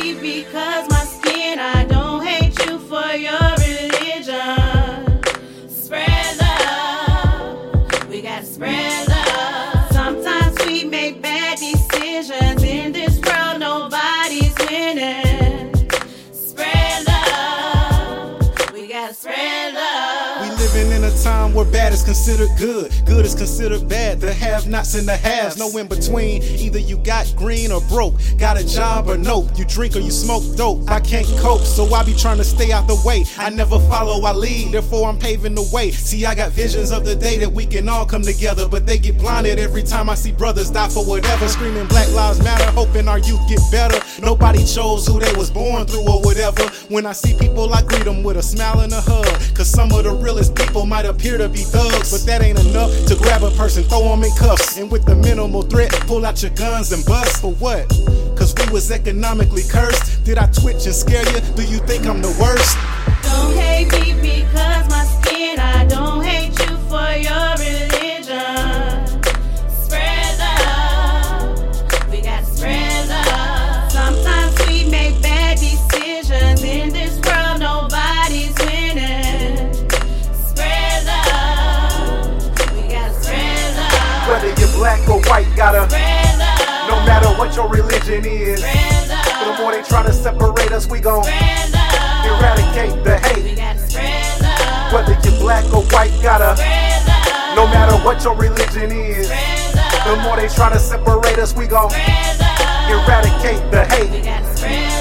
because my skin. I don't hate you for your religion. Spread love. We gotta spread love. Sometimes we make bad decisions. In this world, nobody's winning. Spread love. We gotta spread living in a time where bad is considered good, good is considered bad. The have nots and the haves, no in between. Either you got green or broke, got a job or nope. You drink or you smoke dope. I can't cope, so I be trying to stay out the way. I never follow, I lead, therefore I'm paving the way. See, I got visions of the day that we can all come together, but they get blinded every time I see brothers die for whatever. Screaming Black Lives Matter, hoping our youth get better. Nobody chose who they was born through or whatever. When I see people, I greet them with a smile and a hug. Cause some of the realest people might appear to be thugs, but that ain't enough to grab a person, throw them in cuffs. And with the minimal threat, pull out your guns and bust for what? Cause we was economically cursed. Did I twitch and scare you? Do you think I'm the worst? Don't hate me because Whether you're black or white, gotta. No matter what your religion is. The more they try to separate us, we gon' eradicate the hate. gotta spread love. Whether you're black or white, gotta. No matter what your religion is. The more they try to separate us, we gon' eradicate the hate.